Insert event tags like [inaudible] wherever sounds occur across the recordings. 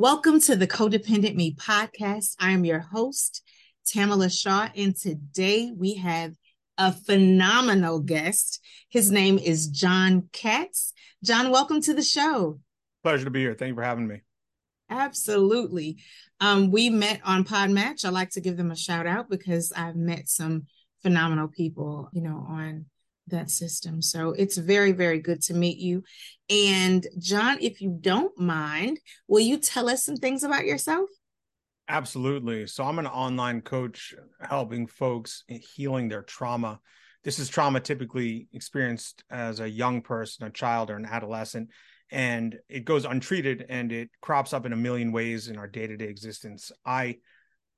Welcome to the Codependent Me podcast. I am your host, Tamala Shaw, and today we have a phenomenal guest. His name is John Katz. John, welcome to the show. Pleasure to be here. Thank you for having me. Absolutely. Um, we met on Podmatch. I like to give them a shout out because I've met some phenomenal people, you know, on that system. So it's very, very good to meet you. And John, if you don't mind, will you tell us some things about yourself? Absolutely. So I'm an online coach helping folks healing their trauma. This is trauma typically experienced as a young person, a child, or an adolescent, and it goes untreated and it crops up in a million ways in our day to day existence. I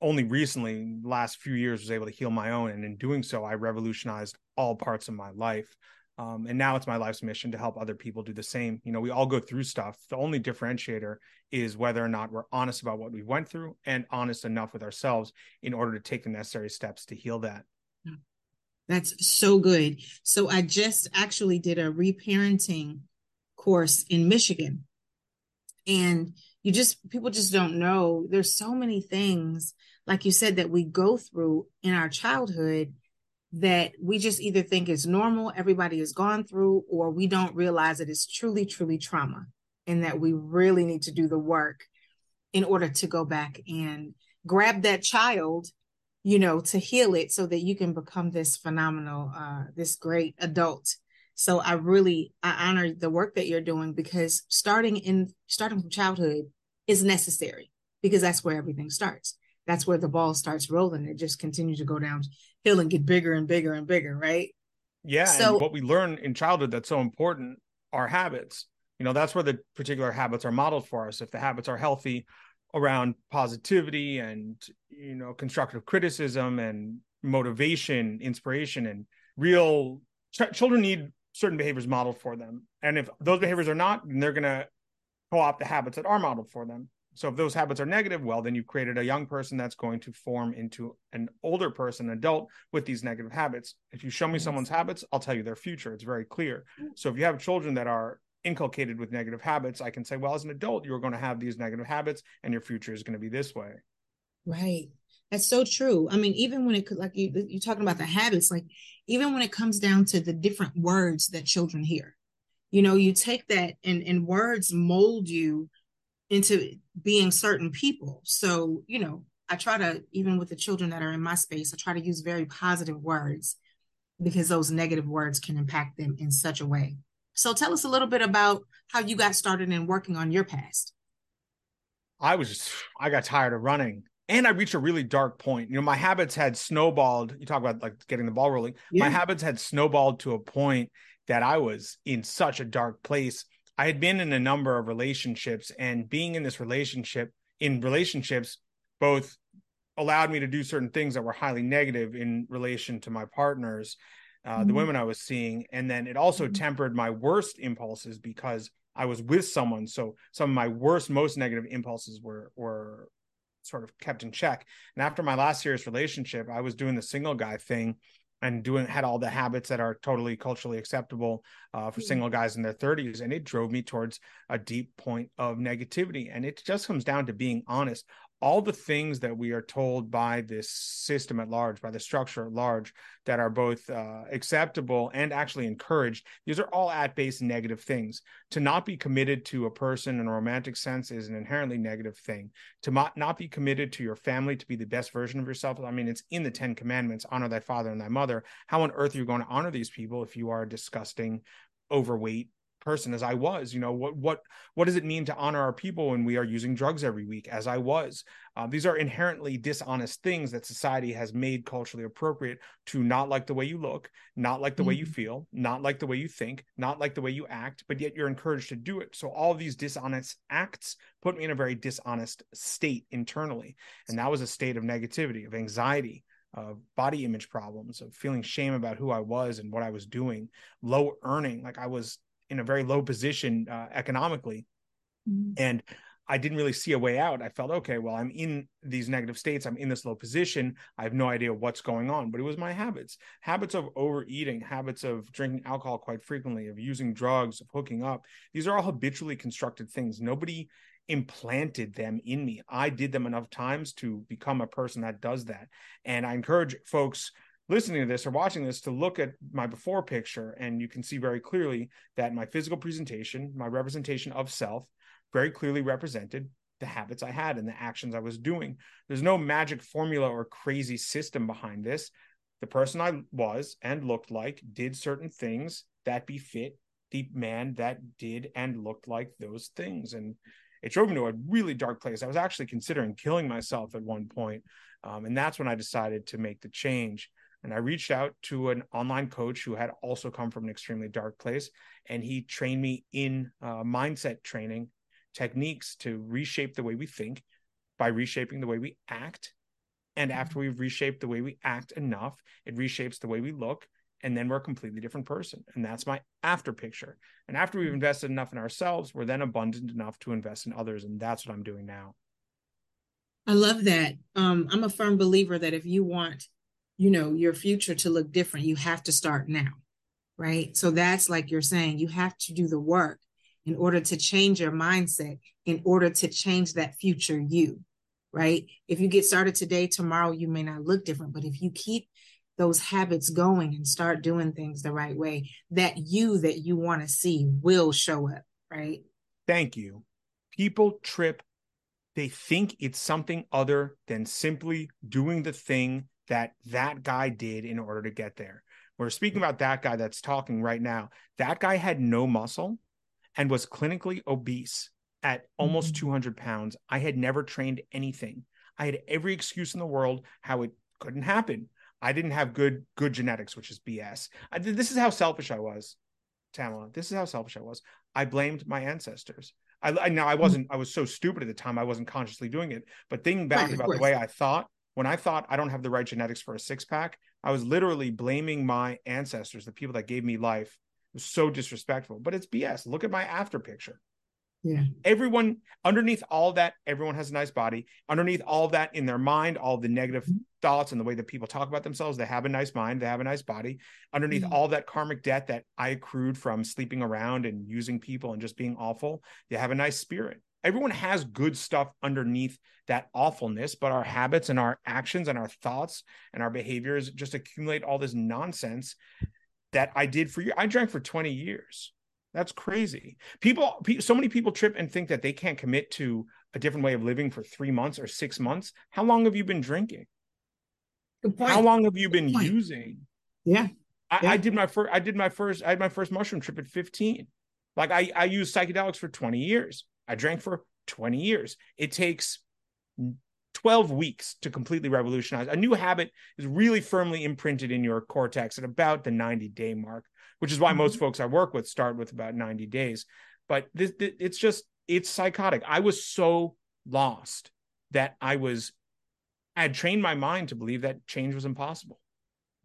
only recently last few years was able to heal my own and in doing so i revolutionized all parts of my life. Um, and now it's my life's mission to help other people do the same. You know we all go through stuff. The only differentiator is whether or not we're honest about what we went through and honest enough with ourselves in order to take the necessary steps to heal that. That's so good. So i just actually did a reparenting course in michigan. And you just people just don't know. There's so many things like you said that we go through in our childhood that we just either think is normal everybody has gone through or we don't realize it is truly truly trauma and that we really need to do the work in order to go back and grab that child you know to heal it so that you can become this phenomenal uh this great adult. So i really i honor the work that you're doing because starting in starting from childhood is necessary because that's where everything starts that's where the ball starts rolling it just continues to go downhill and get bigger and bigger and bigger right yeah so what we learn in childhood that's so important are habits you know that's where the particular habits are modeled for us if the habits are healthy around positivity and you know constructive criticism and motivation inspiration and real ch- children need certain behaviors modeled for them. And if those behaviors are not, then they're going to co-opt the habits that are modeled for them. So if those habits are negative, well, then you've created a young person that's going to form into an older person, adult with these negative habits. If you show me someone's habits, I'll tell you their future. It's very clear. Mm. So if you have children that are inculcated with negative habits, I can say, well, as an adult, you're going to have these negative habits and your future is going to be this way. Right. That's so true. I mean, even when it could, like you, you're talking about the habits, like even when it comes down to the different words that children hear, you know, you take that and, and words mold you into being certain people. So, you know, I try to, even with the children that are in my space, I try to use very positive words because those negative words can impact them in such a way. So tell us a little bit about how you got started in working on your past. I was just, I got tired of running and I reached a really dark point. You know, my habits had snowballed. You talk about like getting the ball rolling. Yeah. My habits had snowballed to a point that I was in such a dark place. I had been in a number of relationships, and being in this relationship, in relationships, both allowed me to do certain things that were highly negative in relation to my partners, uh, mm-hmm. the women I was seeing. And then it also mm-hmm. tempered my worst impulses because I was with someone. So some of my worst, most negative impulses were were sort of kept in check. And after my last serious relationship, I was doing the single guy thing and doing had all the habits that are totally culturally acceptable uh, for mm-hmm. single guys in their 30s and it drove me towards a deep point of negativity and it just comes down to being honest all the things that we are told by this system at large, by the structure at large, that are both uh, acceptable and actually encouraged, these are all at base negative things. To not be committed to a person in a romantic sense is an inherently negative thing. To not, be committed to your family, to be the best version of yourself, I mean, it's in the Ten Commandments honor thy father and thy mother. How on earth are you going to honor these people if you are a disgusting, overweight, person as I was. You know, what what what does it mean to honor our people when we are using drugs every week as I was? Uh, these are inherently dishonest things that society has made culturally appropriate to not like the way you look, not like the mm-hmm. way you mm-hmm. feel, not like the way you think, not like the way you act, but yet you're encouraged to do it. So all these dishonest acts put me in a very dishonest state internally, and that was a state of negativity, of anxiety, of body image problems, of feeling shame about who I was and what I was doing, low earning, like I was in a very low position uh, economically. Mm-hmm. And I didn't really see a way out. I felt, okay, well, I'm in these negative states. I'm in this low position. I have no idea what's going on, but it was my habits habits of overeating, habits of drinking alcohol quite frequently, of using drugs, of hooking up. These are all habitually constructed things. Nobody implanted them in me. I did them enough times to become a person that does that. And I encourage folks listening to this or watching this to look at my before picture and you can see very clearly that my physical presentation my representation of self very clearly represented the habits i had and the actions i was doing. There's no magic formula or crazy system behind this. The person i was and looked like did certain things that befit the man that did and looked like those things. And it drove me to a really dark place. I was actually considering killing myself at one point um, and that's when i decided to make the change and I reached out to an online coach who had also come from an extremely dark place. And he trained me in uh, mindset training techniques to reshape the way we think by reshaping the way we act. And mm-hmm. after we've reshaped the way we act enough, it reshapes the way we look. And then we're a completely different person. And that's my after picture. And after we've mm-hmm. invested enough in ourselves, we're then abundant enough to invest in others. And that's what I'm doing now. I love that. Um, I'm a firm believer that if you want you know your future to look different. You have to start now right? So that's like you're saying you have to do the work in order to change your mindset in order to change that future you right? If you get started today tomorrow you may not look different but if you keep those habits going and start doing things the right way that you that you want to see will show up right? Thank you. People trip. They think it's something other than simply doing the thing that that guy did in order to get there. We're speaking about that guy that's talking right now. That guy had no muscle and was clinically obese at almost mm-hmm. 200 pounds. I had never trained anything. I had every excuse in the world how it couldn't happen. I didn't have good good genetics, which is BS. I, this is how selfish I was, Tamala. This is how selfish I was. I blamed my ancestors. I, I now I mm-hmm. wasn't. I was so stupid at the time. I wasn't consciously doing it. But thinking back right, about the way I thought, when I thought I don't have the right genetics for a six pack, I was literally blaming my ancestors, the people that gave me life. It was so disrespectful, but it's BS. Look at my after picture. Yeah. Everyone underneath all that, everyone has a nice body. Underneath all that in their mind, all the negative mm-hmm. thoughts and the way that people talk about themselves, they have a nice mind, they have a nice body. Underneath mm-hmm. all that karmic debt that I accrued from sleeping around and using people and just being awful, they have a nice spirit everyone has good stuff underneath that awfulness, but our habits and our actions and our thoughts and our behaviors just accumulate all this nonsense that I did for you. I drank for 20 years. That's crazy. People, so many people trip and think that they can't commit to a different way of living for three months or six months. How long have you been drinking? How long have you been using? Yeah. I, yeah. I did my first. I did my first. I had my first mushroom trip at 15. Like I, I used psychedelics for 20 years. I drank for 20 years. It takes 12 weeks to completely revolutionize. A new habit is really firmly imprinted in your cortex at about the 90 day mark, which is why mm-hmm. most folks I work with start with about 90 days. But this, this, it's just, it's psychotic. I was so lost that I was, I had trained my mind to believe that change was impossible.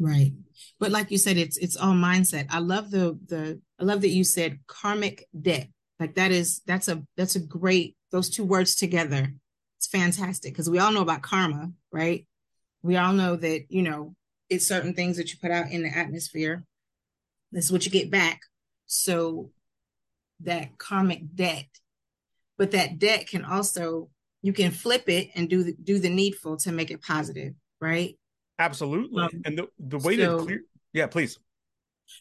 Right. But like you said, it's it's all mindset. I love the the I love that you said karmic debt like that is that's a that's a great those two words together. It's fantastic because we all know about karma, right? We all know that, you know, it's certain things that you put out in the atmosphere. This is what you get back. So that karmic debt, but that debt can also you can flip it and do the, do the needful to make it positive, right? Absolutely. Um, and the the way so, to clear, yeah, please.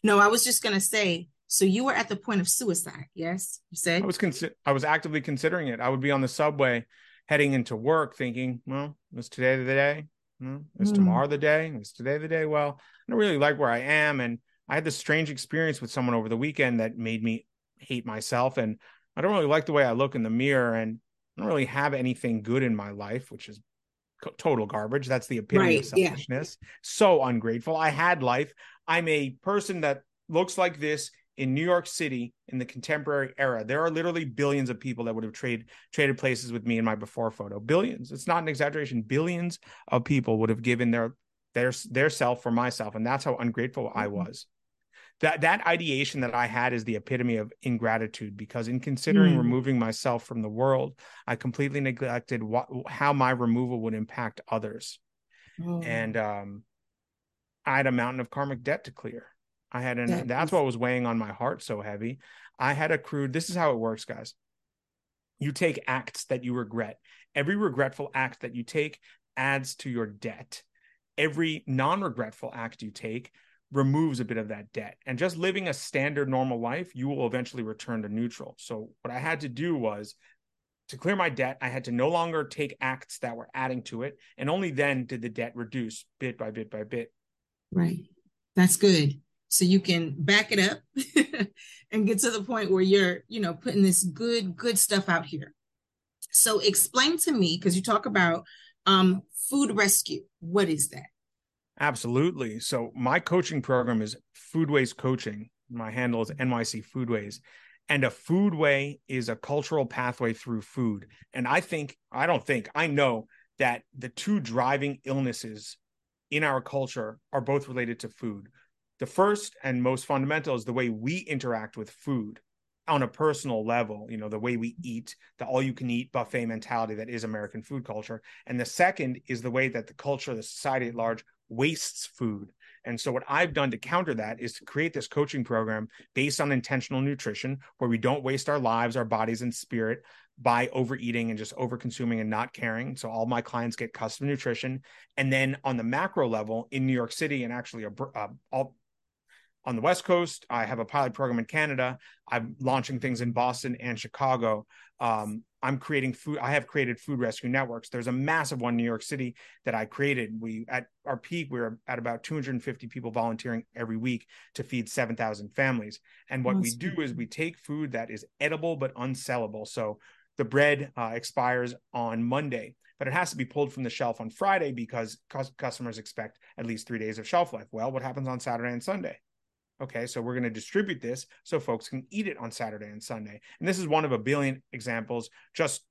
No, I was just gonna say so you were at the point of suicide, yes? You said I was consi- I was actively considering it. I would be on the subway heading into work thinking, well, is today the day? Hmm? Is mm. tomorrow the day? Is today the day? Well, I don't really like where I am. And I had this strange experience with someone over the weekend that made me hate myself and I don't really like the way I look in the mirror and I don't really have anything good in my life, which is total garbage. That's the epitome right, of selfishness. Yeah. So ungrateful. I had life. I'm a person that looks like this in New York City in the contemporary era. There are literally billions of people that would have traded traded places with me in my before photo. Billions. It's not an exaggeration. Billions of people would have given their their their self for myself, and that's how ungrateful mm-hmm. I was that that ideation that I had is the epitome of ingratitude because in considering mm. removing myself from the world, I completely neglected what how my removal would impact others, oh. and um, I had a mountain of karmic debt to clear. I had an that that's is... what was weighing on my heart so heavy. I had accrued. This is how it works, guys. You take acts that you regret. Every regretful act that you take adds to your debt. Every non-regretful act you take removes a bit of that debt. And just living a standard normal life, you will eventually return to neutral. So what I had to do was to clear my debt, I had to no longer take acts that were adding to it. And only then did the debt reduce bit by bit by bit. Right. That's good. So you can back it up [laughs] and get to the point where you're, you know, putting this good, good stuff out here. So explain to me, because you talk about um, food rescue. What is that? Absolutely. So my coaching program is Foodways Coaching. My handle is NYC Foodways. And a foodway is a cultural pathway through food. And I think, I don't think, I know that the two driving illnesses in our culture are both related to food. The first and most fundamental is the way we interact with food on a personal level, you know, the way we eat, the all you can eat buffet mentality that is American food culture. And the second is the way that the culture, the society at large wastes food. And so, what I've done to counter that is to create this coaching program based on intentional nutrition, where we don't waste our lives, our bodies, and spirit by overeating and just over consuming and not caring. So, all my clients get custom nutrition. And then on the macro level in New York City and actually uh, all on the West Coast. I have a pilot program in Canada. I'm launching things in Boston and Chicago. Um, I'm creating food. I have created food rescue networks. There's a massive one in New York City that I created. We at our peak, we are at about 250 people volunteering every week to feed 7,000 families. And what we do is we take food that is edible but unsellable. So the bread uh, expires on Monday, but it has to be pulled from the shelf on Friday because customers expect at least three days of shelf life. Well, what happens on Saturday and Sunday? Okay, so we're going to distribute this so folks can eat it on Saturday and Sunday. And this is one of a billion examples. Just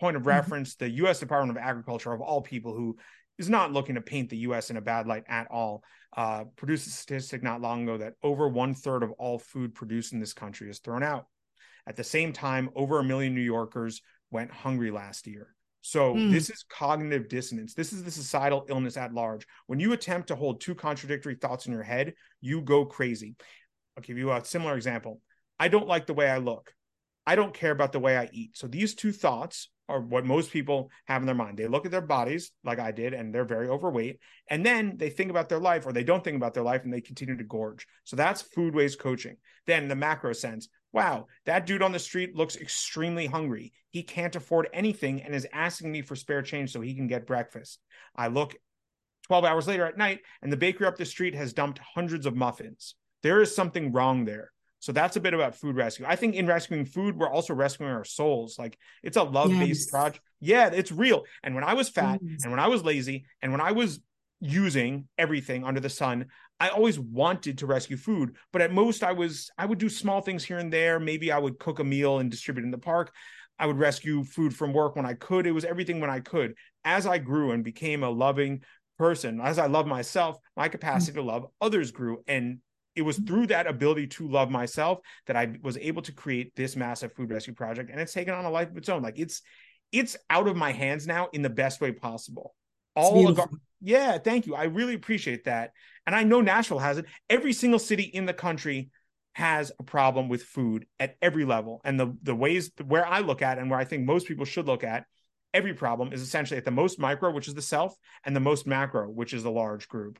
point of mm-hmm. reference the US Department of Agriculture, of all people, who is not looking to paint the US in a bad light at all, uh, produced a statistic not long ago that over one third of all food produced in this country is thrown out. At the same time, over a million New Yorkers went hungry last year. So mm. this is cognitive dissonance. This is the societal illness at large. When you attempt to hold two contradictory thoughts in your head, you go crazy. I'll give you a similar example. I don't like the way I look. I don't care about the way I eat. So these two thoughts are what most people have in their mind. They look at their bodies like I did and they're very overweight and then they think about their life or they don't think about their life and they continue to gorge. So that's Foodways coaching. Then the macro sense, wow, that dude on the street looks extremely hungry. He can't afford anything and is asking me for spare change so he can get breakfast. I look 12 hours later at night and the bakery up the street has dumped hundreds of muffins. There is something wrong there. So that's a bit about food rescue. I think in rescuing food, we're also rescuing our souls. Like it's a love based yes. project. Yeah, it's real. And when I was fat and when I was lazy and when I was using everything under the sun, I always wanted to rescue food, but at most I was I would do small things here and there. Maybe I would cook a meal and distribute in the park. I would rescue food from work when I could. It was everything when I could. As I grew and became a loving person, as I love myself, my capacity mm-hmm. to love others grew. And it was mm-hmm. through that ability to love myself that I was able to create this massive food rescue project. And it's taken on a life of its own. Like it's it's out of my hands now in the best way possible. All of our, yeah, thank you. I really appreciate that. And I know Nashville has it. Every single city in the country has a problem with food at every level. And the the ways where I look at and where I think most people should look at every problem is essentially at the most micro, which is the self, and the most macro, which is the large group.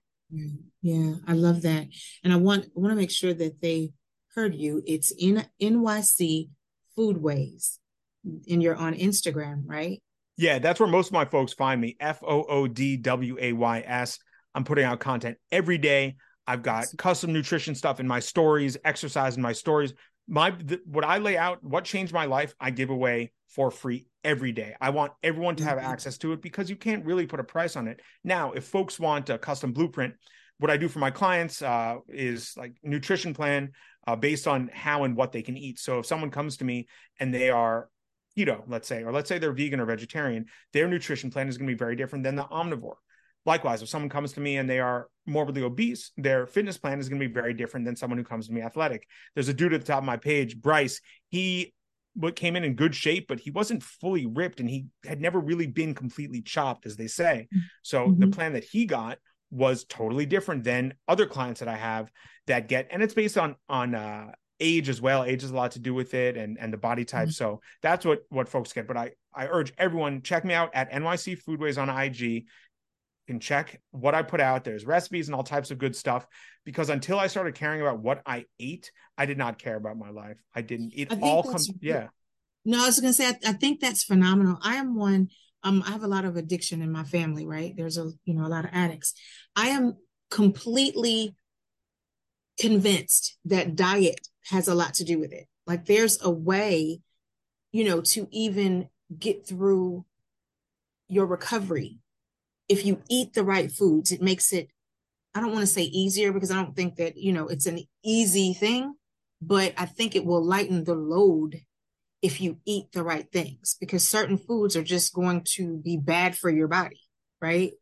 Yeah, I love that. And I want I want to make sure that they heard you. It's in NYC Foodways. And you're on Instagram, right? Yeah, that's where most of my folks find me. F O O D W A Y S. I'm putting out content every day. I've got custom nutrition stuff in my stories, exercise in my stories. My the, what I lay out, what changed my life, I give away for free every day. I want everyone to have mm-hmm. access to it because you can't really put a price on it. Now, if folks want a custom blueprint, what I do for my clients uh, is like nutrition plan uh, based on how and what they can eat. So if someone comes to me and they are keto, let's say, or let's say they're vegan or vegetarian, their nutrition plan is going to be very different than the omnivore. Likewise, if someone comes to me and they are morbidly obese, their fitness plan is going to be very different than someone who comes to me athletic. There's a dude at the top of my page, Bryce. He what came in in good shape, but he wasn't fully ripped and he had never really been completely chopped, as they say. So mm-hmm. the plan that he got was totally different than other clients that I have that get, and it's based on on uh, age as well. Age has a lot to do with it, and and the body type. Mm-hmm. So that's what what folks get. But I I urge everyone check me out at NYC Foodways on IG. Can check what I put out. There's recipes and all types of good stuff. Because until I started caring about what I ate, I did not care about my life. I didn't. It all comes. Yeah. No, I was going to say I, I think that's phenomenal. I am one um, I have a lot of addiction in my family, right? There's a, you know, a lot of addicts. I am completely convinced that diet has a lot to do with it. Like there's a way, you know, to even get through your recovery. If you eat the right foods, it makes it, I don't want to say easier because I don't think that, you know, it's an easy thing, but I think it will lighten the load if you eat the right things because certain foods are just going to be bad for your body, right?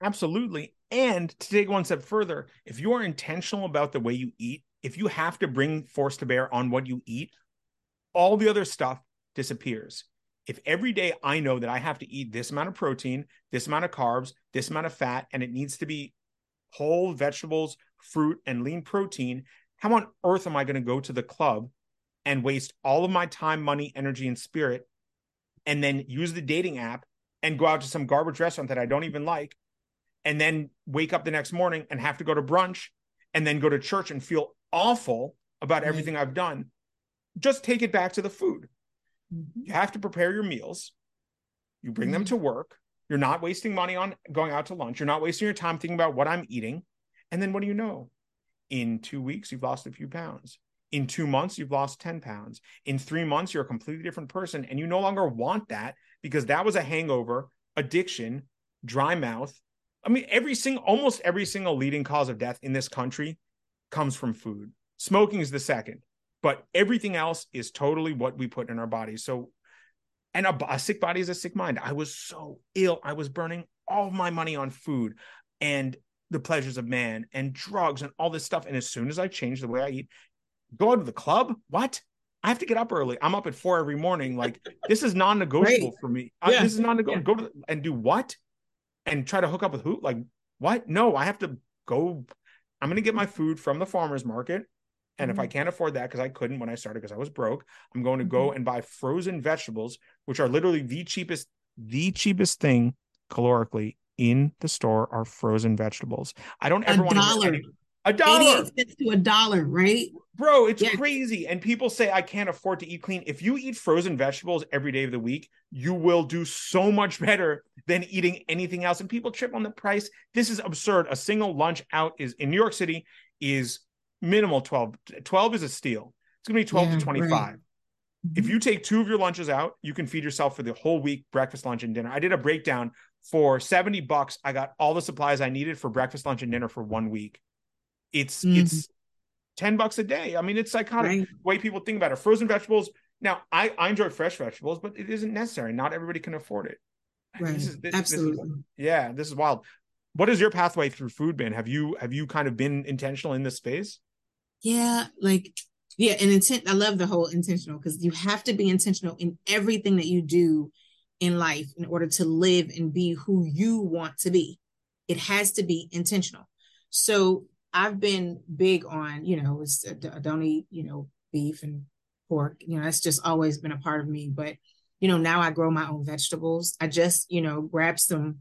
Absolutely. And to take one step further, if you are intentional about the way you eat, if you have to bring force to bear on what you eat, all the other stuff disappears. If every day I know that I have to eat this amount of protein, this amount of carbs, this amount of fat, and it needs to be whole vegetables, fruit, and lean protein, how on earth am I going to go to the club and waste all of my time, money, energy, and spirit, and then use the dating app and go out to some garbage restaurant that I don't even like, and then wake up the next morning and have to go to brunch and then go to church and feel awful about mm-hmm. everything I've done. Just take it back to the food. Mm-hmm. You have to prepare your meals. You bring mm-hmm. them to work. You're not wasting money on going out to lunch. You're not wasting your time thinking about what I'm eating. And then what do you know? In two weeks, you've lost a few pounds. In two months, you've lost 10 pounds. In three months, you're a completely different person. And you no longer want that because that was a hangover, addiction, dry mouth. I mean, every single, almost every single leading cause of death in this country comes from food. Smoking is the second, but everything else is totally what we put in our bodies. So, and a, a sick body is a sick mind. I was so ill. I was burning all my money on food and the pleasures of man and drugs and all this stuff. And as soon as I changed the way I eat, go out to the club? What? I have to get up early. I'm up at four every morning. Like this is non-negotiable for me. Yeah. I, this is non-negotiable. Yeah. Go to and do what? And try to hook up with who? Like what? No, I have to go. I'm gonna get my food from the farmers market. And mm-hmm. if I mm-hmm. can't afford that, because I couldn't when I started because I was broke, I'm going to go mm-hmm. and buy frozen vegetables, which are literally the cheapest, the cheapest thing calorically in the store are frozen vegetables. I don't ever want to a dollar. 88 cents to a dollar, right? Bro, it's yeah. crazy. And people say I can't afford to eat clean. If you eat frozen vegetables every day of the week, you will do so much better than eating anything else. And people trip on the price. This is absurd. A single lunch out is in New York City is minimal 12. 12 is a steal. It's gonna be 12 yeah, to 25. Right. If mm-hmm. you take two of your lunches out, you can feed yourself for the whole week, breakfast, lunch, and dinner. I did a breakdown for 70 bucks. I got all the supplies I needed for breakfast, lunch, and dinner for one week. It's mm-hmm. it's 10 bucks a day. I mean, it's psychotic right. way people think about it. Frozen vegetables. Now, I, I enjoy fresh vegetables, but it isn't necessary. Not everybody can afford it. Right. This is, this, Absolutely. This is, yeah, this is wild. What is your pathway through food been? Have you have you kind of been intentional in this space? Yeah, like yeah, and intent. I love the whole intentional because you have to be intentional in everything that you do in life in order to live and be who you want to be. It has to be intentional. So I've been big on, you know, I uh, don't eat, you know, beef and pork. You know, that's just always been a part of me. But, you know, now I grow my own vegetables. I just, you know, grab some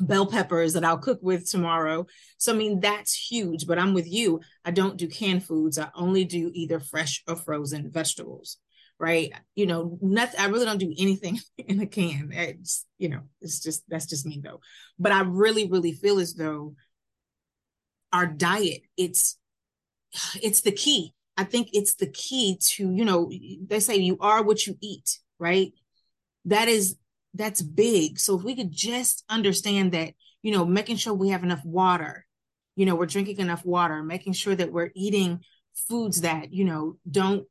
bell peppers that I'll cook with tomorrow. So I mean that's huge, but I'm with you. I don't do canned foods. I only do either fresh or frozen vegetables. Right. You know, nothing I really don't do anything [laughs] in a can. It's, you know, it's just that's just me though. But I really, really feel as though our diet it's [sighs] it's the key I think it's the key to, you know, they say you are what you eat, right? That is that's big. So if we could just understand that, you know, making sure we have enough water, you know, we're drinking enough water, making sure that we're eating foods that, you know, don't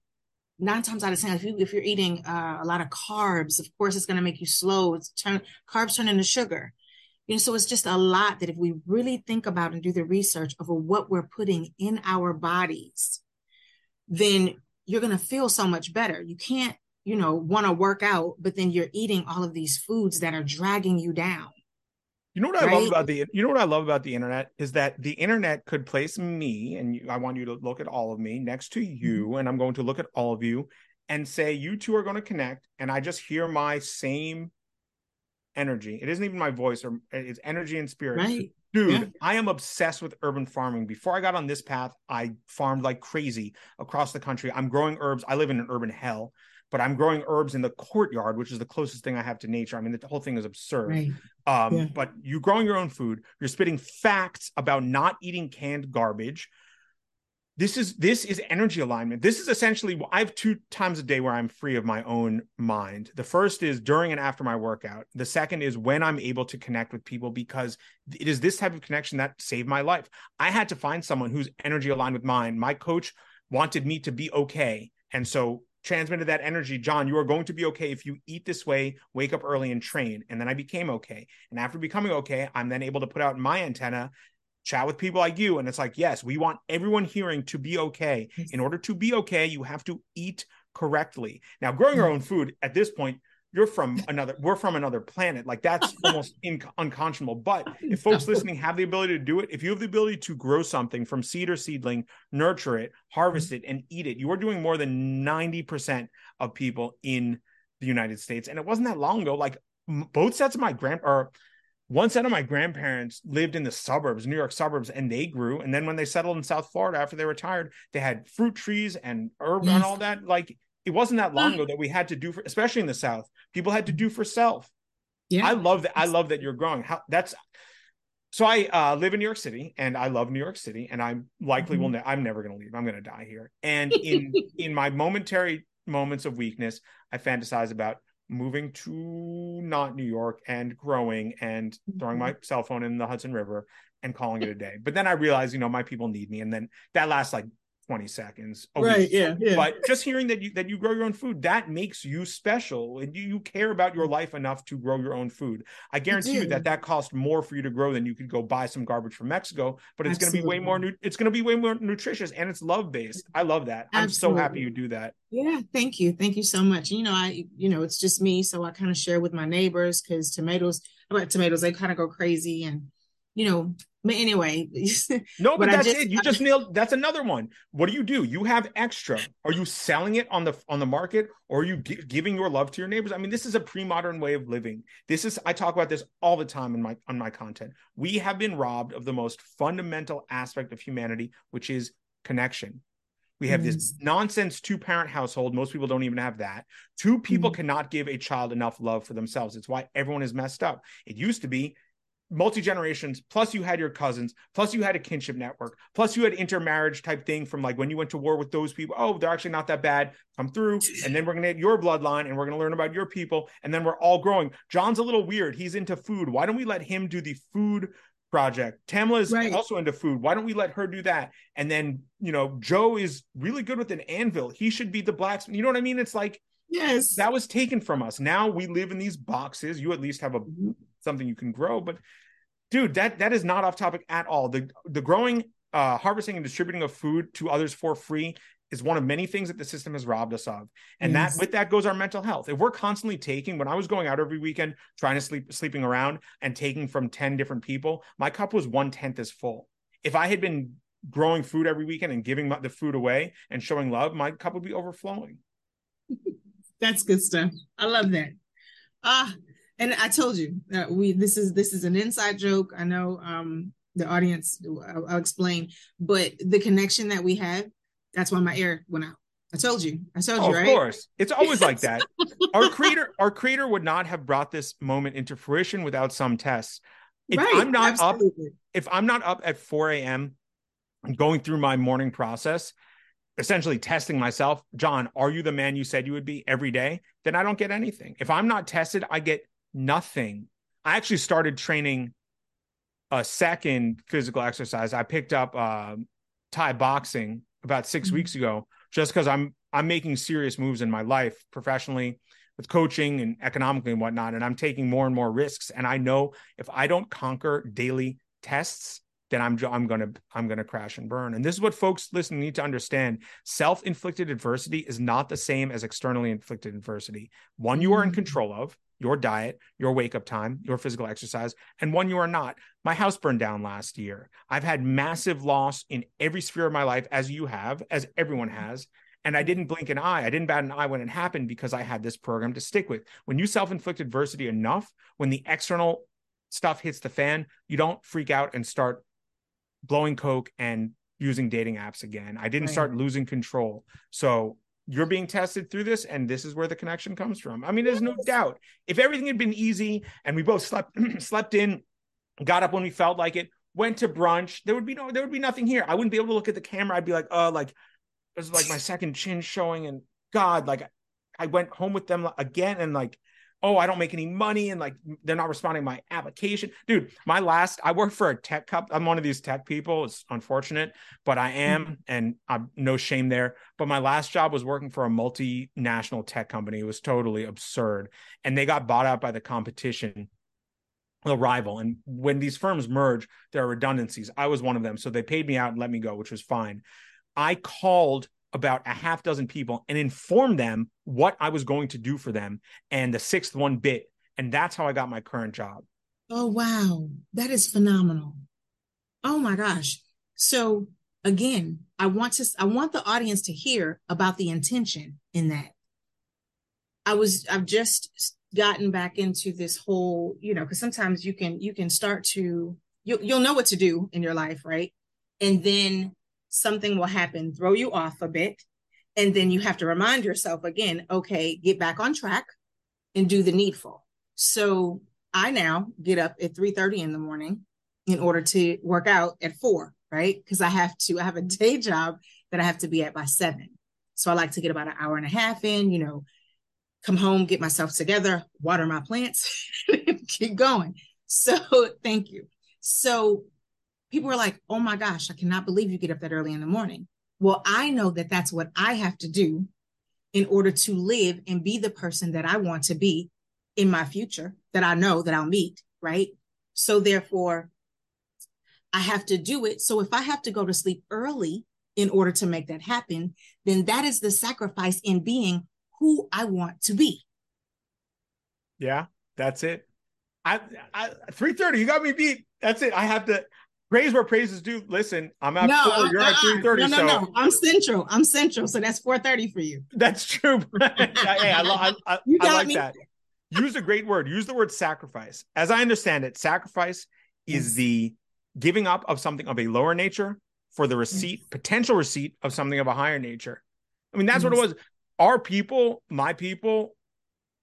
nine times out of ten, if, you, if you're eating uh, a lot of carbs, of course, it's going to make you slow. It's turn carbs turn into sugar. You know, so it's just a lot that if we really think about and do the research over what we're putting in our bodies, then you're going to feel so much better. You can't, you know, want to work out, but then you're eating all of these foods that are dragging you down. You know what right? I love about the you know what I love about the internet is that the internet could place me and you, I want you to look at all of me next to you mm-hmm. and I'm going to look at all of you and say you two are going to connect and I just hear my same energy. It isn't even my voice or it's energy and spirit. Right. Dude, yeah. I am obsessed with urban farming. Before I got on this path, I farmed like crazy across the country. I'm growing herbs. I live in an urban hell, but I'm growing herbs in the courtyard, which is the closest thing I have to nature. I mean, the whole thing is absurd. Right. Um, yeah. But you're growing your own food, you're spitting facts about not eating canned garbage, this is this is energy alignment this is essentially i have two times a day where i'm free of my own mind the first is during and after my workout the second is when i'm able to connect with people because it is this type of connection that saved my life i had to find someone whose energy aligned with mine my coach wanted me to be okay and so transmitted that energy john you are going to be okay if you eat this way wake up early and train. And then i became okay. And after becoming okay i'm then able to put out my antenna chat with people like you. And it's like yes we want everyone hearing to be okay. In order to be okay you have to eat correctly. Now growing your mm. own food at this point you're from another we're from another planet like that's [laughs] almost in, unconscionable but if folks listening have the ability to do it if you have the ability to grow something from seed or seedling nurture it harvest mm-hmm. it and eat it you are doing more than 90% of people in the united states and it wasn't that long ago like both sets of my grand or one set of my grandparents lived in the suburbs, New York suburbs, and they grew. And then when they settled in South Florida after they retired, they had fruit trees and herb yes. and all that. Like it wasn't that long ago that we had to do for, especially in the South, people had to do for self. Yeah, I love that. I love that you're growing. How that's so I uh, live in New York City and I love New York City and I'm likely mm-hmm. will. Ne- I'm never going to leave. I'm going to die here. And [laughs] in in my momentary moments of weakness, I fantasize about moving to not New York and growing and throwing mm-hmm. my cell phone in the Hudson River and calling it a day. But then I realize, you know, my people need me. And then that lasts like 20 seconds. right. Week. Yeah, yeah. But just hearing that you that you grow your own food, that makes you special. And you, you care about your life enough to grow your own food. I guarantee you that that costs more for you to grow than you could go buy some garbage from Mexico, but it's going to be way more it's going to be way more nutritious and it's love based. I love that. Absolutely. I'm so happy you do that. Yeah, thank you. Thank you so much. You know, I you know, it's just me, so I kind of share with my neighbors cuz tomatoes about tomatoes they kind of go crazy and you know, but anyway, [laughs] no, but, but that's just, it. You just [laughs] nailed. That's another one. What do you do? You have extra. Are you selling it on the on the market, or are you gi- giving your love to your neighbors? I mean, this is a pre-modern way of living. This is. I talk about this all the time in my on my content. We have been robbed of the most fundamental aspect of humanity, which is connection. We have mm-hmm. this nonsense two parent household. Most people don't even have that. Two people mm-hmm. cannot give a child enough love for themselves. It's why everyone is messed up. It used to be multi generations plus you had your cousins plus you had a kinship network plus you had intermarriage type thing from like when you went to war with those people. Oh they're actually not that bad. Come through. And then we're going to get your bloodline and we're going to learn about your people and then we're all growing. John's a little weird. He's into food. Why don't we let him do the food project? Tamala is right. also into food. Why don't we let her do that? And then you know joe is really good with an anvil. He should be the blacksmith. You know what i mean? It's like yes. that was taken from us. Now we live in these boxes. You at least have a mm-hmm. Something you can grow but dude, that that is not off topic at all. The the growing, uh, harvesting, and distributing of food to others for free is one of many things that the system has robbed us of. And yes. that with that goes our mental health. If we're constantly taking, when I was going out every weekend trying to sleep, sleeping around and taking from 10 different people, my cup was one tenth as full. If I had been growing food every weekend and giving the food away and showing love, my cup would be overflowing. [laughs] That's good stuff. I love that. Ah, and I told you that we this is this is an inside joke. I know um the audience I'll, I'll explain, but the connection that we have, that's why my air went out. I told you. I told oh, you, right? Of course. It's always like that. [laughs] our creator, our creator would not have brought this moment into fruition without some tests. If right, I'm not absolutely. up, if I'm not up at 4 a.m. going through my morning process, essentially testing myself, John, are you the man you said you would be every day? Then I don't get anything. If I'm not tested, I get nothing. I actually started training a second physical exercise. I picked up uh, Thai boxing about 6 mm-hmm. weeks ago just because I'm I'm making serious moves in my life professionally with coaching and economically and whatnot. And I'm taking more and more risks. And I know if I don't conquer daily tests, then I'm I'm gonna I'm gonna crash and burn. And this is what folks listening need to understand: self-inflicted adversity is not the same as externally inflicted adversity. One you are in mm. control of, your diet, your wake up time, your physical exercise, and one you are not. My house burned down last year. I've had massive loss in every sphere of my life, as you have, as everyone has. And I didn't blink an eye. I didn't bat an eye when it happened because I had this program to stick with. When you self inflict adversity enough, when the external stuff hits the fan, you don't freak out and start blowing coke and using dating apps again. I didn't right. start losing control. So you're being tested through this and this is where the connection comes from. I mean, there's no doubt. If everything had been easy and we both slept [clears throat] slept in, got up when we felt like it, went to brunch, there would be no there would be nothing here. I wouldn't be able to look at the camera. I'd be like, "Oh, like this is like my second chin showing and god, like I went home with them again and like oh, I don't make any money and like they're not responding to my application. Dude, my last, I work for a tech cup. I'm one of these tech people. It's unfortunate, but I am, mm-hmm. and I'm no shame there. But my last job was working for a multinational tech company. It was totally absurd. And they got bought out by the competition the rival. And when these firms merge, there are redundancies. I was one of them. So they paid me out and let me go, which was fine. I called about a half dozen people and informed them what I was going to do for them. And the sixth one bit. And that's how I got my current job. Oh, wow. That is phenomenal. Oh my gosh. So again, I want to I want the audience to hear about the intention in that. I was I've just gotten back into this whole, you know, because sometimes you can you can start to you you'll know what to do in your life, right? And then something will happen, throw you off a bit. And then you have to remind yourself again, okay, get back on track and do the needful. So I now get up at 3 30 in the morning in order to work out at four, right? Because I have to, I have a day [laughs] job that I have to be at by seven. So I like to get about an hour and a half in, you know, come home, get myself together, water my plants, [laughs] keep going. So [laughs] thank you. So people are like, oh my gosh, I cannot believe you get up that early in the morning. Well, I know that that's what I have to do in order to live and be the person that I want to be in my future, that I know that I'll meet, right? So therefore, I have to do it. So if I have to go to sleep early in order to make that happen, then that is the sacrifice in being who I want to be. Yeah, that's it. I, I 3:30, you got me beat. That's it. I have to praise where praise is due. Listen, I'm at no, four, you're uh, at three thirty. No, no, so. no. I'm central. I'm central, so that's four thirty for you. That's true. [laughs] hey, I, I, I, [laughs] I like me. that. Use a great word. Use the word sacrifice. As I understand it, sacrifice is the giving up of something of a lower nature for the receipt, potential receipt of something of a higher nature. I mean, that's what it was. Our people, my people,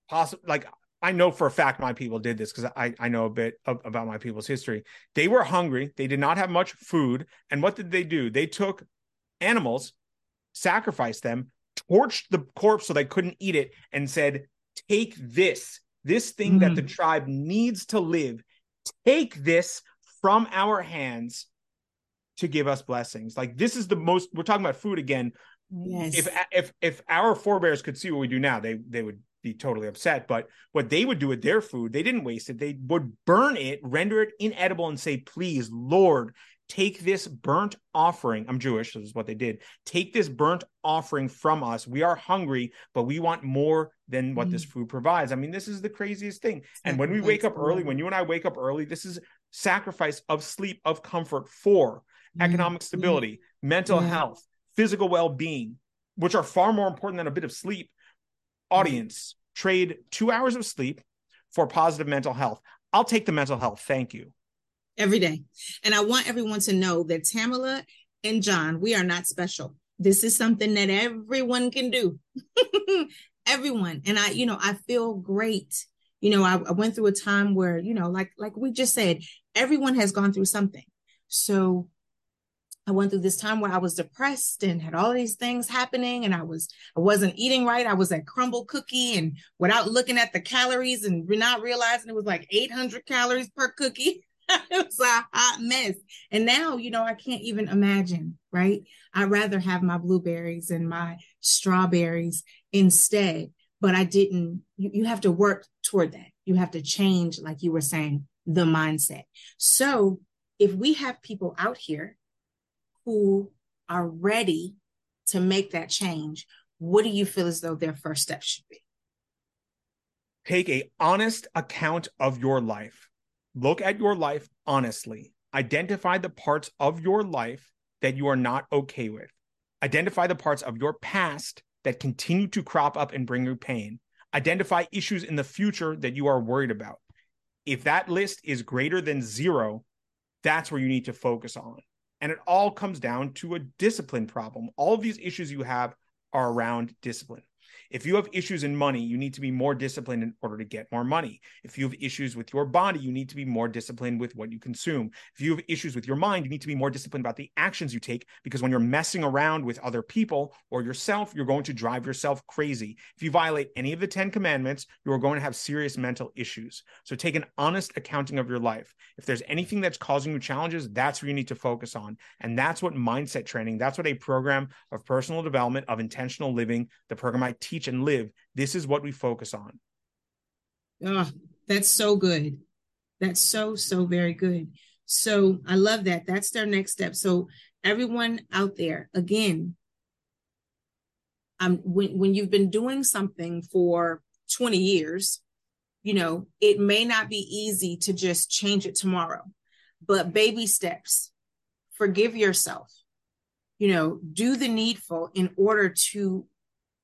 possible like I know for a fact my people did this because I, I know a bit of, about my people's history. They were hungry. They did not have much food. And what did they do? They took animals, sacrificed them, torched the corpse so they couldn't eat it, and said, Take this, this thing mm. that the mm. tribe needs to live. Take this from our hands to give us blessings. Like this is the most we're talking about food again. Yes. If if if our forebears could see what we do now, they they would be totally upset. But what they would do with their food, they didn't waste it. They would burn it, render it inedible, and say, Please, Lord, take this burnt offering. I'm Jewish, so this is what they did. Take this burnt offering from us. We are hungry, but we want more than what mm. this food provides. I mean, this is the craziest thing. And when we wake up early, when you and I wake up early, this is sacrifice of sleep, of comfort for mm. economic stability, mm. mental health, physical well being, which are far more important than a bit of sleep audience trade two hours of sleep for positive mental health. I'll take the mental health. Thank you. Every day. And I want everyone to know that Tamala and John, we are not special. This is something that everyone can do. [laughs] everyone. And I, you know, I feel great. You know, I, I went through a time where, you know, like like we just said, everyone has gone through something. So I went through this time where I was depressed and had all these things happening and I was I wasn't eating right. I was at Crumbl cookie and without looking at the calories and not realizing it was like 800 calories per cookie. [laughs] it was a hot mess. And now, you know, I can't even imagine, right? I'd rather have my blueberries and my strawberries instead. But I didn't, you, you have to work toward that. You have to change, like you were saying, the mindset. So if we have people out here who are ready to make that change, what do you feel as though their first step should be? Take a honest account of your life. Look at your life honestly. Identify the parts of your life that you are not okay with. Identify the parts of your past that continue to crop up and bring you pain. Identify issues in the future that you are worried about. If that list is greater than zero, that's where you need to focus on. And it all comes down to a discipline problem. All of these issues you have are around discipline. If you have issues in money, you need to be more disciplined in order to get more money. If you have issues with your body, you need to be more disciplined with what you consume. If you have issues with your mind, you need to be more disciplined about the actions you take because when you're messing around with other people or yourself, you're going to drive yourself crazy. If you violate any of the 10 commandments, you are going to have serious mental issues. So take an honest accounting of your life. If there's anything that's causing you challenges, that's where you need to focus on. And that's what mindset training, that's what a program of personal development, of intentional living, the program I teach teach and live, this is what we focus on. Oh, that's so good. That's so, so very good. So I love that. That's their next step. So everyone out there, again, um, when, when you've been doing something for 20 years, you know, it may not be easy to just change it tomorrow, but baby steps, forgive yourself, you know, do the needful in order to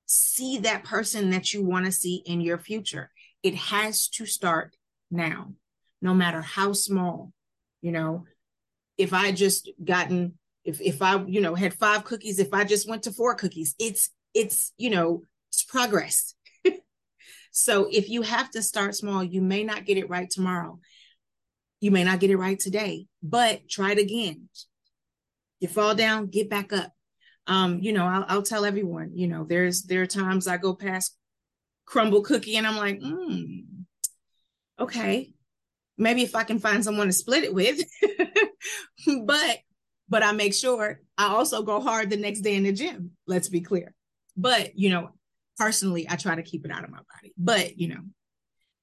see that person that you want to see in your future. It has to start now, no matter how small. You know, if I just gotten, if if I, you know, had five cookies, if I just went to four cookies, it's it's, you know, it's progress. [laughs] so if you have to start small, you may not get it right tomorrow. You may not get it right today, but try it again. You fall down, get back up um, you know, I'll, I'll tell everyone, you know, there's there are times I go past Crumbl cookie and I'm like, hmm, okay, maybe if I can find someone to split it with, [laughs] but but I make sure I also go hard the next day in the gym. Let's be clear. But you know, personally, I try to keep it out of my body. But you know,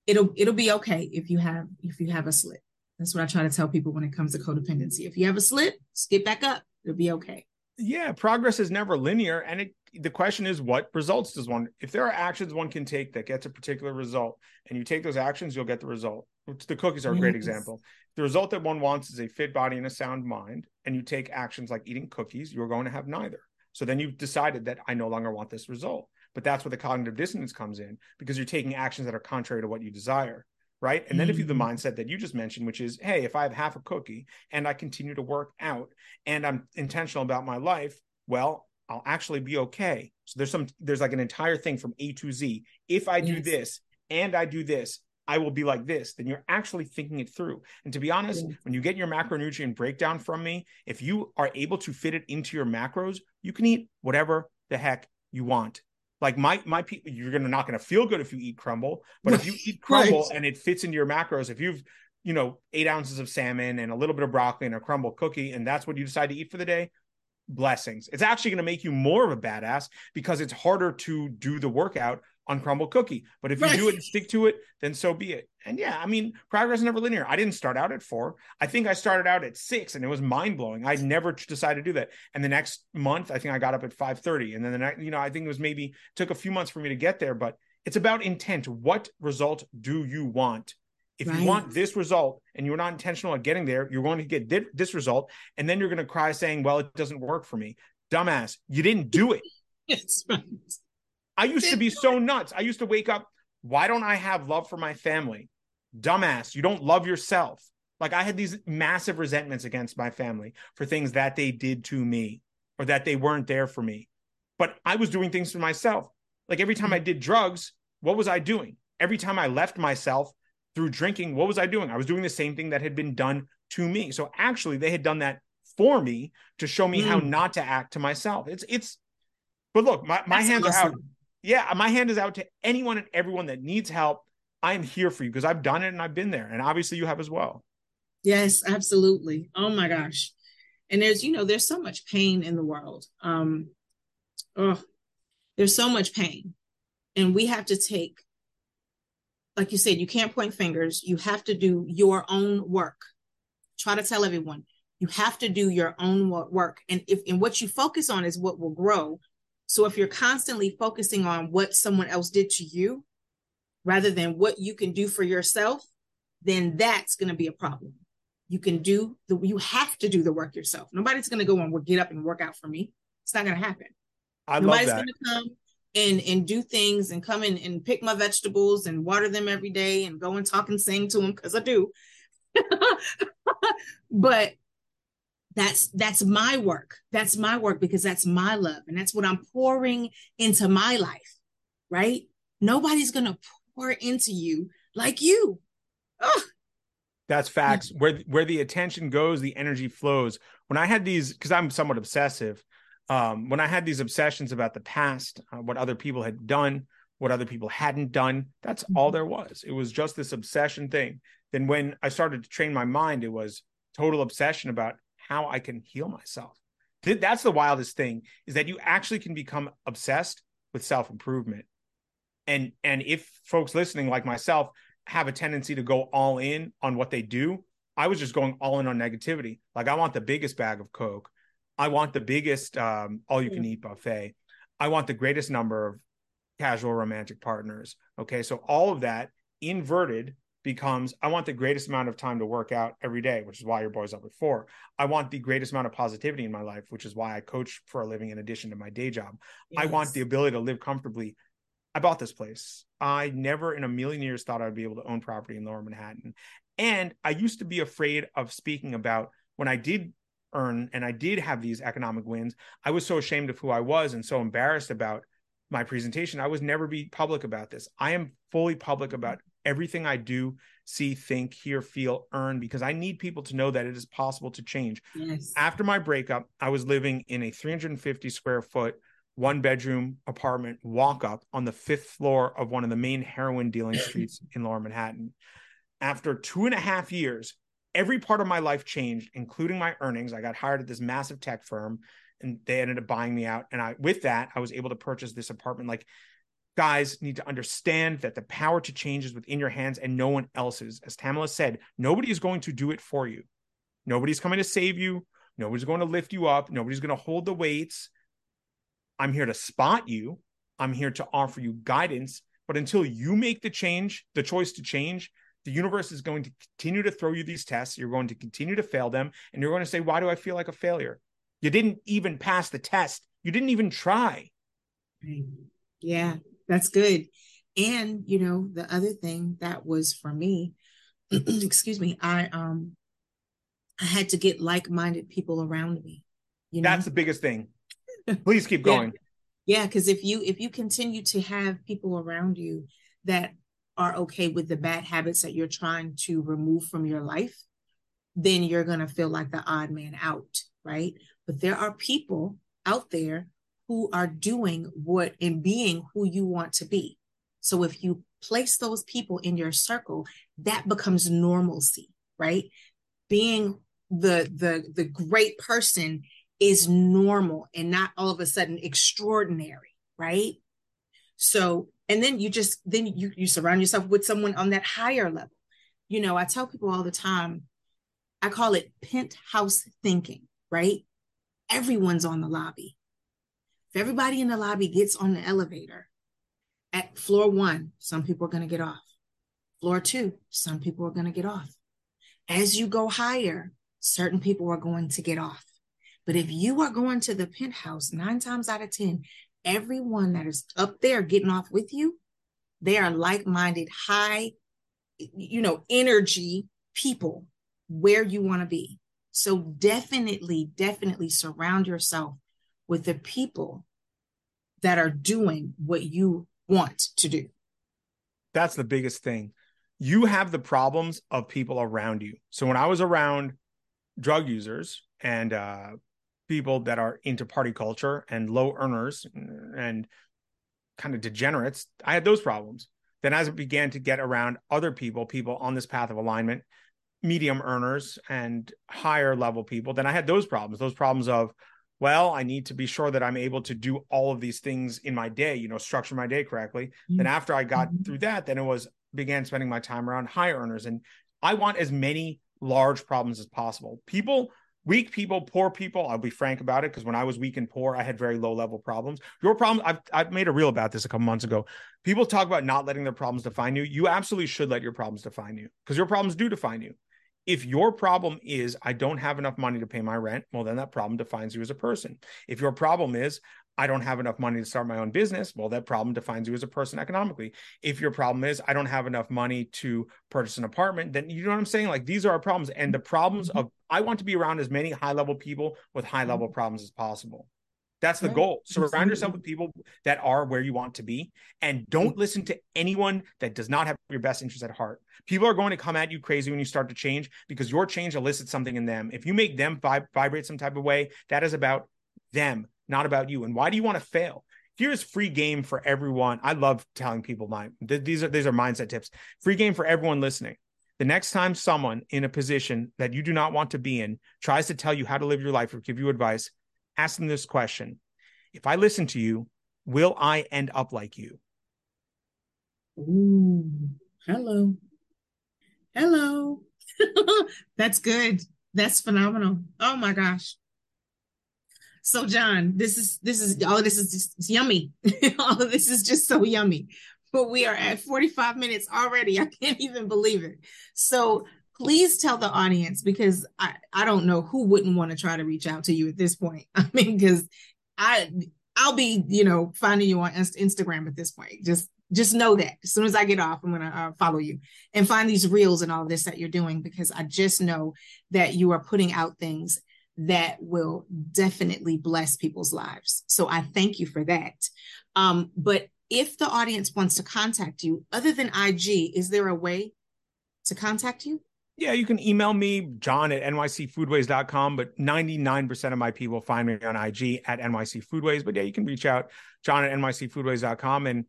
it'll it'll be okay if you have if you have a slip. That's what I try to tell people when it comes to codependency. If you have a slip, skip back up. It'll be okay yeah progress is never linear and it the question is what results does one if there are actions one can take that gets a particular result and you take those actions you'll get the result. The cookies are a yes. great example. The result that one wants is a fit body and a sound mind and you take actions like eating cookies you're going to have neither. So then you've decided that i no longer want this result. But that's where the cognitive dissonance comes in because you're taking actions that are contrary to what you desire right? And then if you have the mm-hmm. mindset that you just mentioned, which is, hey, if I have half a cookie and I continue to work out and I'm intentional about my life, well, I'll actually be okay. So there's some there's like an entire thing from A to Z. If I do yes. this and I do this, I will be like this, then you're actually thinking it through. And to be honest, yes. when you get your macronutrient breakdown from me, if you are able to fit it into your macros, you can eat whatever the heck you want. Like my my people, you're gonna not gonna feel good if you eat Crumbl, but if you [laughs] eat Crumbl right. and it fits into your macros, if you've you know eight ounces of salmon and a little bit of broccoli and a Crumbl cookie, and that's what you decide to eat for the day, blessings. It's actually going to make you more of a badass because it's harder to do the workout on Crumbl cookie. But if you right. do it and stick to it, then so be it. And yeah, I mean, progress is never linear. I didn't start out at four. I think I started out at six and it was mind blowing. I never decided to do that. And the next month, I think I got up at 5:30. And then the next, you know, I think it was maybe took a few months for me to get there, but it's about intent. What result do you want? If right. you want this result and you're not intentional at getting there, you're going to get this result. And then you're going to cry saying, well, it doesn't work for me. Dumbass, you didn't do it. [laughs] Yes, right. I used to be so nuts. I used to wake up, why don't I have love for my family? Dumbass, you don't love yourself. Like I had these massive resentments against my family for things that they did to me or that they weren't there for me. But I was doing things for myself. Like every time I did drugs, what was I doing? Every time I left myself through drinking, what was I doing? I was doing the same thing that had been done to me. So actually, they had done that for me to show me mm. how not to act to myself. It's it's but look, my, my hands awesome. are out. Yeah, my hand is out to anyone and everyone that needs help. I am here for you because I've done it and I've been there. And obviously you have as well. Yes, absolutely. Oh my gosh. And there's, you know, there's so much pain in the world. Um, oh, there's so much pain. And we have to take, like you said, you can't point fingers. You have to do your own work. Try to tell everyone you have to do your own work. And if and what you focus on is what will grow. So if you're constantly focusing on what someone else did to you rather than what you can do for yourself, then that's going to be a problem. You can do the you have to do the work yourself. Nobody's going to go and get up and work out for me. It's not going to happen. I Nobody's going to come and and do things and come in and pick my vegetables and water them every day and go and talk and sing to them because I do. [laughs] but that's that's my work. That's my work because that's my love and that's what I'm pouring into my life. Right? Nobody's going to pour into you like you. Ugh. That's facts. Where where the attention goes, the energy flows. When I had these, because I'm somewhat obsessive, um, when I had these obsessions about the past, uh, what other people had done, what other people hadn't done, that's all mm-hmm. there was. It was just this obsession thing. Then when I started to train my mind, it was total obsession about how I can heal myself. That's the wildest thing is that you actually can become obsessed with self improvement. And and if folks listening like myself have a tendency to go all in on what they do, I was just going all in on negativity. Like I want the biggest bag of coke. I want the biggest um, all you can eat buffet. I want the greatest number of casual romantic partners. Okay. So all of that inverted becomes I want the greatest amount of time to work out every day, which is why your boy's up at four. I want the greatest amount of positivity in my life, which is why I coach for a living in addition to my day job. Yes. I want the ability to live comfortably. I bought this place. I never in a million years thought I'd be able to own property in lower Manhattan. And I used to be afraid of speaking about when I did earn and I did have these economic wins. I was so ashamed of who I was and so embarrassed about my presentation. I was never be public about this. I am fully public mm-hmm. about everything I do, see, think, hear, feel, earn, because I need people to know that it is possible to change. Yes. After my breakup, I was living in a 350 square foot, one bedroom apartment walk up on the fifth floor of one of the main heroin dealing [clears throat] streets in lower Manhattan. After two and a half years, every part of my life changed, including my earnings. I got hired at this massive tech firm and they ended up buying me out. And I, with that, I was able to purchase this apartment. Like guys need to understand that the power to change is within your hands and no one else's. As Tamala said, nobody is going to do it for you. Nobody's coming to save you. Nobody's going to lift you up. Nobody's going to hold the weights. I'm here to spot you. I'm here to offer you guidance. But until you make the change, the choice to change, the universe is going to continue to throw you these tests. You're going to continue to fail them. And you're going to say, Why do I feel like a failure? You didn't even pass the test. You didn't even try. Yeah, that's good. And you know, the other thing that was for me, [clears throat] excuse me, I um I had to get like-minded people around me. You know? That's the biggest thing. Please keep [laughs] going. yeah, because if you if you continue to have people around you that are okay with the bad habits that you're trying to remove from your life, then you're going to feel like the odd man out, right? But there are people out there who are doing what and being who you want to be. So if you place those people in your circle, that becomes normalcy, right? Being the the the great person is normal and not all of a sudden extraordinary, right? So and then you just then you you surround yourself with someone on that higher level. You know, I tell people all the time, I call it penthouse thinking, right? Everyone's on the lobby if everybody in the lobby gets on the elevator at floor one, some people are going to get off. Floor two, some people are going to get off. As you go higher, certain people are going to get off. But if you are going to the penthouse, nine times out of 10, everyone that is up there getting off with you, they are like minded, high, you know, energy people where you want to be. So definitely, definitely surround yourself with the people that are doing what you want to do. That's the biggest thing. You have the problems of people around you. So when I was around drug users and uh, people that are into party culture and low earners and kind of degenerates, I had those problems. Then as it began to get around other people, people on this path of alignment, medium earners and higher level people, then I had those problems, those problems of, well, I need to be sure that I'm able to do all of these things in my day, you know, structure my day correctly. Mm-hmm. Then after I got mm-hmm. through that, then it was began spending my time around high earners. And I want as many large problems as possible. People weak people, poor people. I'll be frank about it because when I was weak and poor, I had very low level problems. Your problem, I've I've made a reel about this a couple months ago. People talk about not letting their problems define you. You absolutely should let your problems define you because your problems do define you. If your problem is I don't have enough money to pay my rent, well then that problem defines you as a person. If your problem is I don't have enough money to start my own business. Well, that problem defines you as a person economically. If your problem is I don't have enough money to purchase an apartment, then you know what I'm saying? Like these are our problems. And the problems mm-hmm. of I want to be around as many high level people with high level mm-hmm. problems as possible. That's the goal. Surround yourself with people that are where you want to be and don't listen to anyone that does not have your best interest at heart. People are going to come at you crazy when you start to change because your change elicits something in them. If you make them vib- vibrate some type of way, that is about them not about you. And why do you want to fail? Here's free game for everyone. I love telling people my these are these are mindset tips. Free game for everyone listening. The next time someone in a position that you do not want to be in tries to tell you how to live your life or give you advice, ask them this question. If I listen to you, will I end up like you? Ooh, hello. Hello. [laughs] That's good. That's phenomenal. Oh my gosh. So John, this is this is all this is just yummy. [laughs] all of this is just so yummy. But we are at 45 minutes already. I can't even believe it. So please tell the audience because I, I don't know who wouldn't want to try to reach out to you at this point. [laughs] I mean, because I I'll be, you know, finding you on Instagram at this point. Just just know that as soon as I get off, I'm gonna uh, follow you and find these reels and all this that you're doing because I just know that you are putting out things that will definitely bless people's lives. So I thank you for that. Um, but if the audience wants to contact you, other than IG, is there a way to contact you? Yeah, you can email me, john at nycfoodways.com, but 99% of my people find me on IG at nycfoodways. But yeah, you can reach out, john at nycfoodways.com. And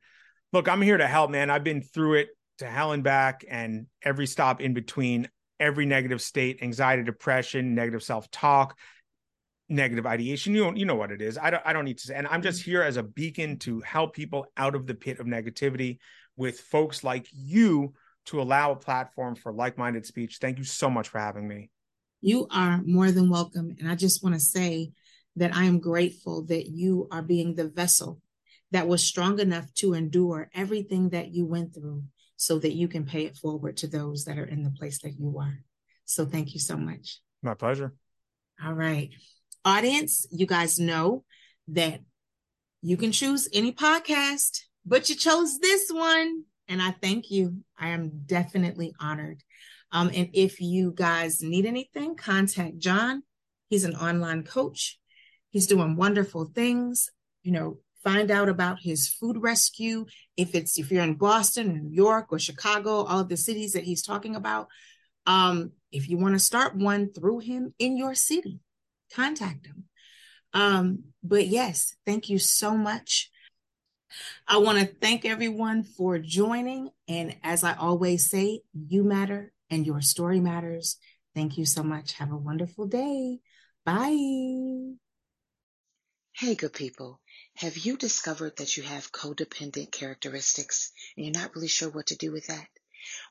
look, I'm here to help, man. I've been through it to hell and back and every stop in between every negative state anxiety depression negative self-talk negative ideation. You know, you know what it is. I don't i don't need to say and i'm just here as a beacon to help people out of the pit of negativity with folks like you to allow a platform for like-minded speech. Thank you so much for having me. You are more than welcome. And i just want to say that i am grateful that you are being the vessel that was strong enough to endure everything that you went through so that you can pay it forward to those that are in the place that you are. So thank you so much. My pleasure. All right. Audience, you guys know that you can choose any podcast, but you chose this one. And I thank you. I am definitely honored. Um, and if you guys need anything, contact John. He's an online coach. He's doing wonderful things. You know, find out about his food rescue. If it's if you're in Boston, or New York, or Chicago, all of the cities that he's talking about. Um, if you want to start one through him in your city, contact him. Um, but yes, thank you so much. I want to thank everyone for joining. And as I always say, you matter and your story matters. Thank you so much. Have a wonderful day. Bye. Hey, good people. Have you discovered that you have codependent characteristics and you're not really sure what to do with that?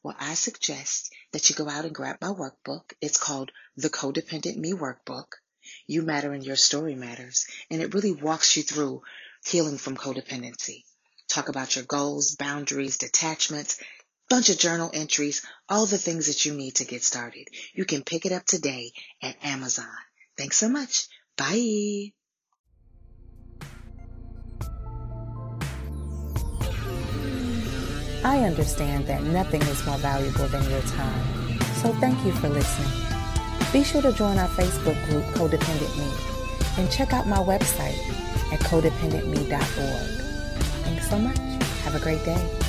Well, I suggest that you go out and grab my workbook. It's called the Codependent Me Workbook. You matter and your story matters. And it really walks you through healing from codependency. Talk about your goals, boundaries, detachments, bunch of journal entries, all the things that you need to get started. You can pick it up today at Amazon. Thanks so much. Bye. I understand that nothing is more valuable than your time, so thank you for listening. Be sure to join our Facebook group, Codependent Me, and check out my website at codependentme.org. Thanks so much. Have a great day.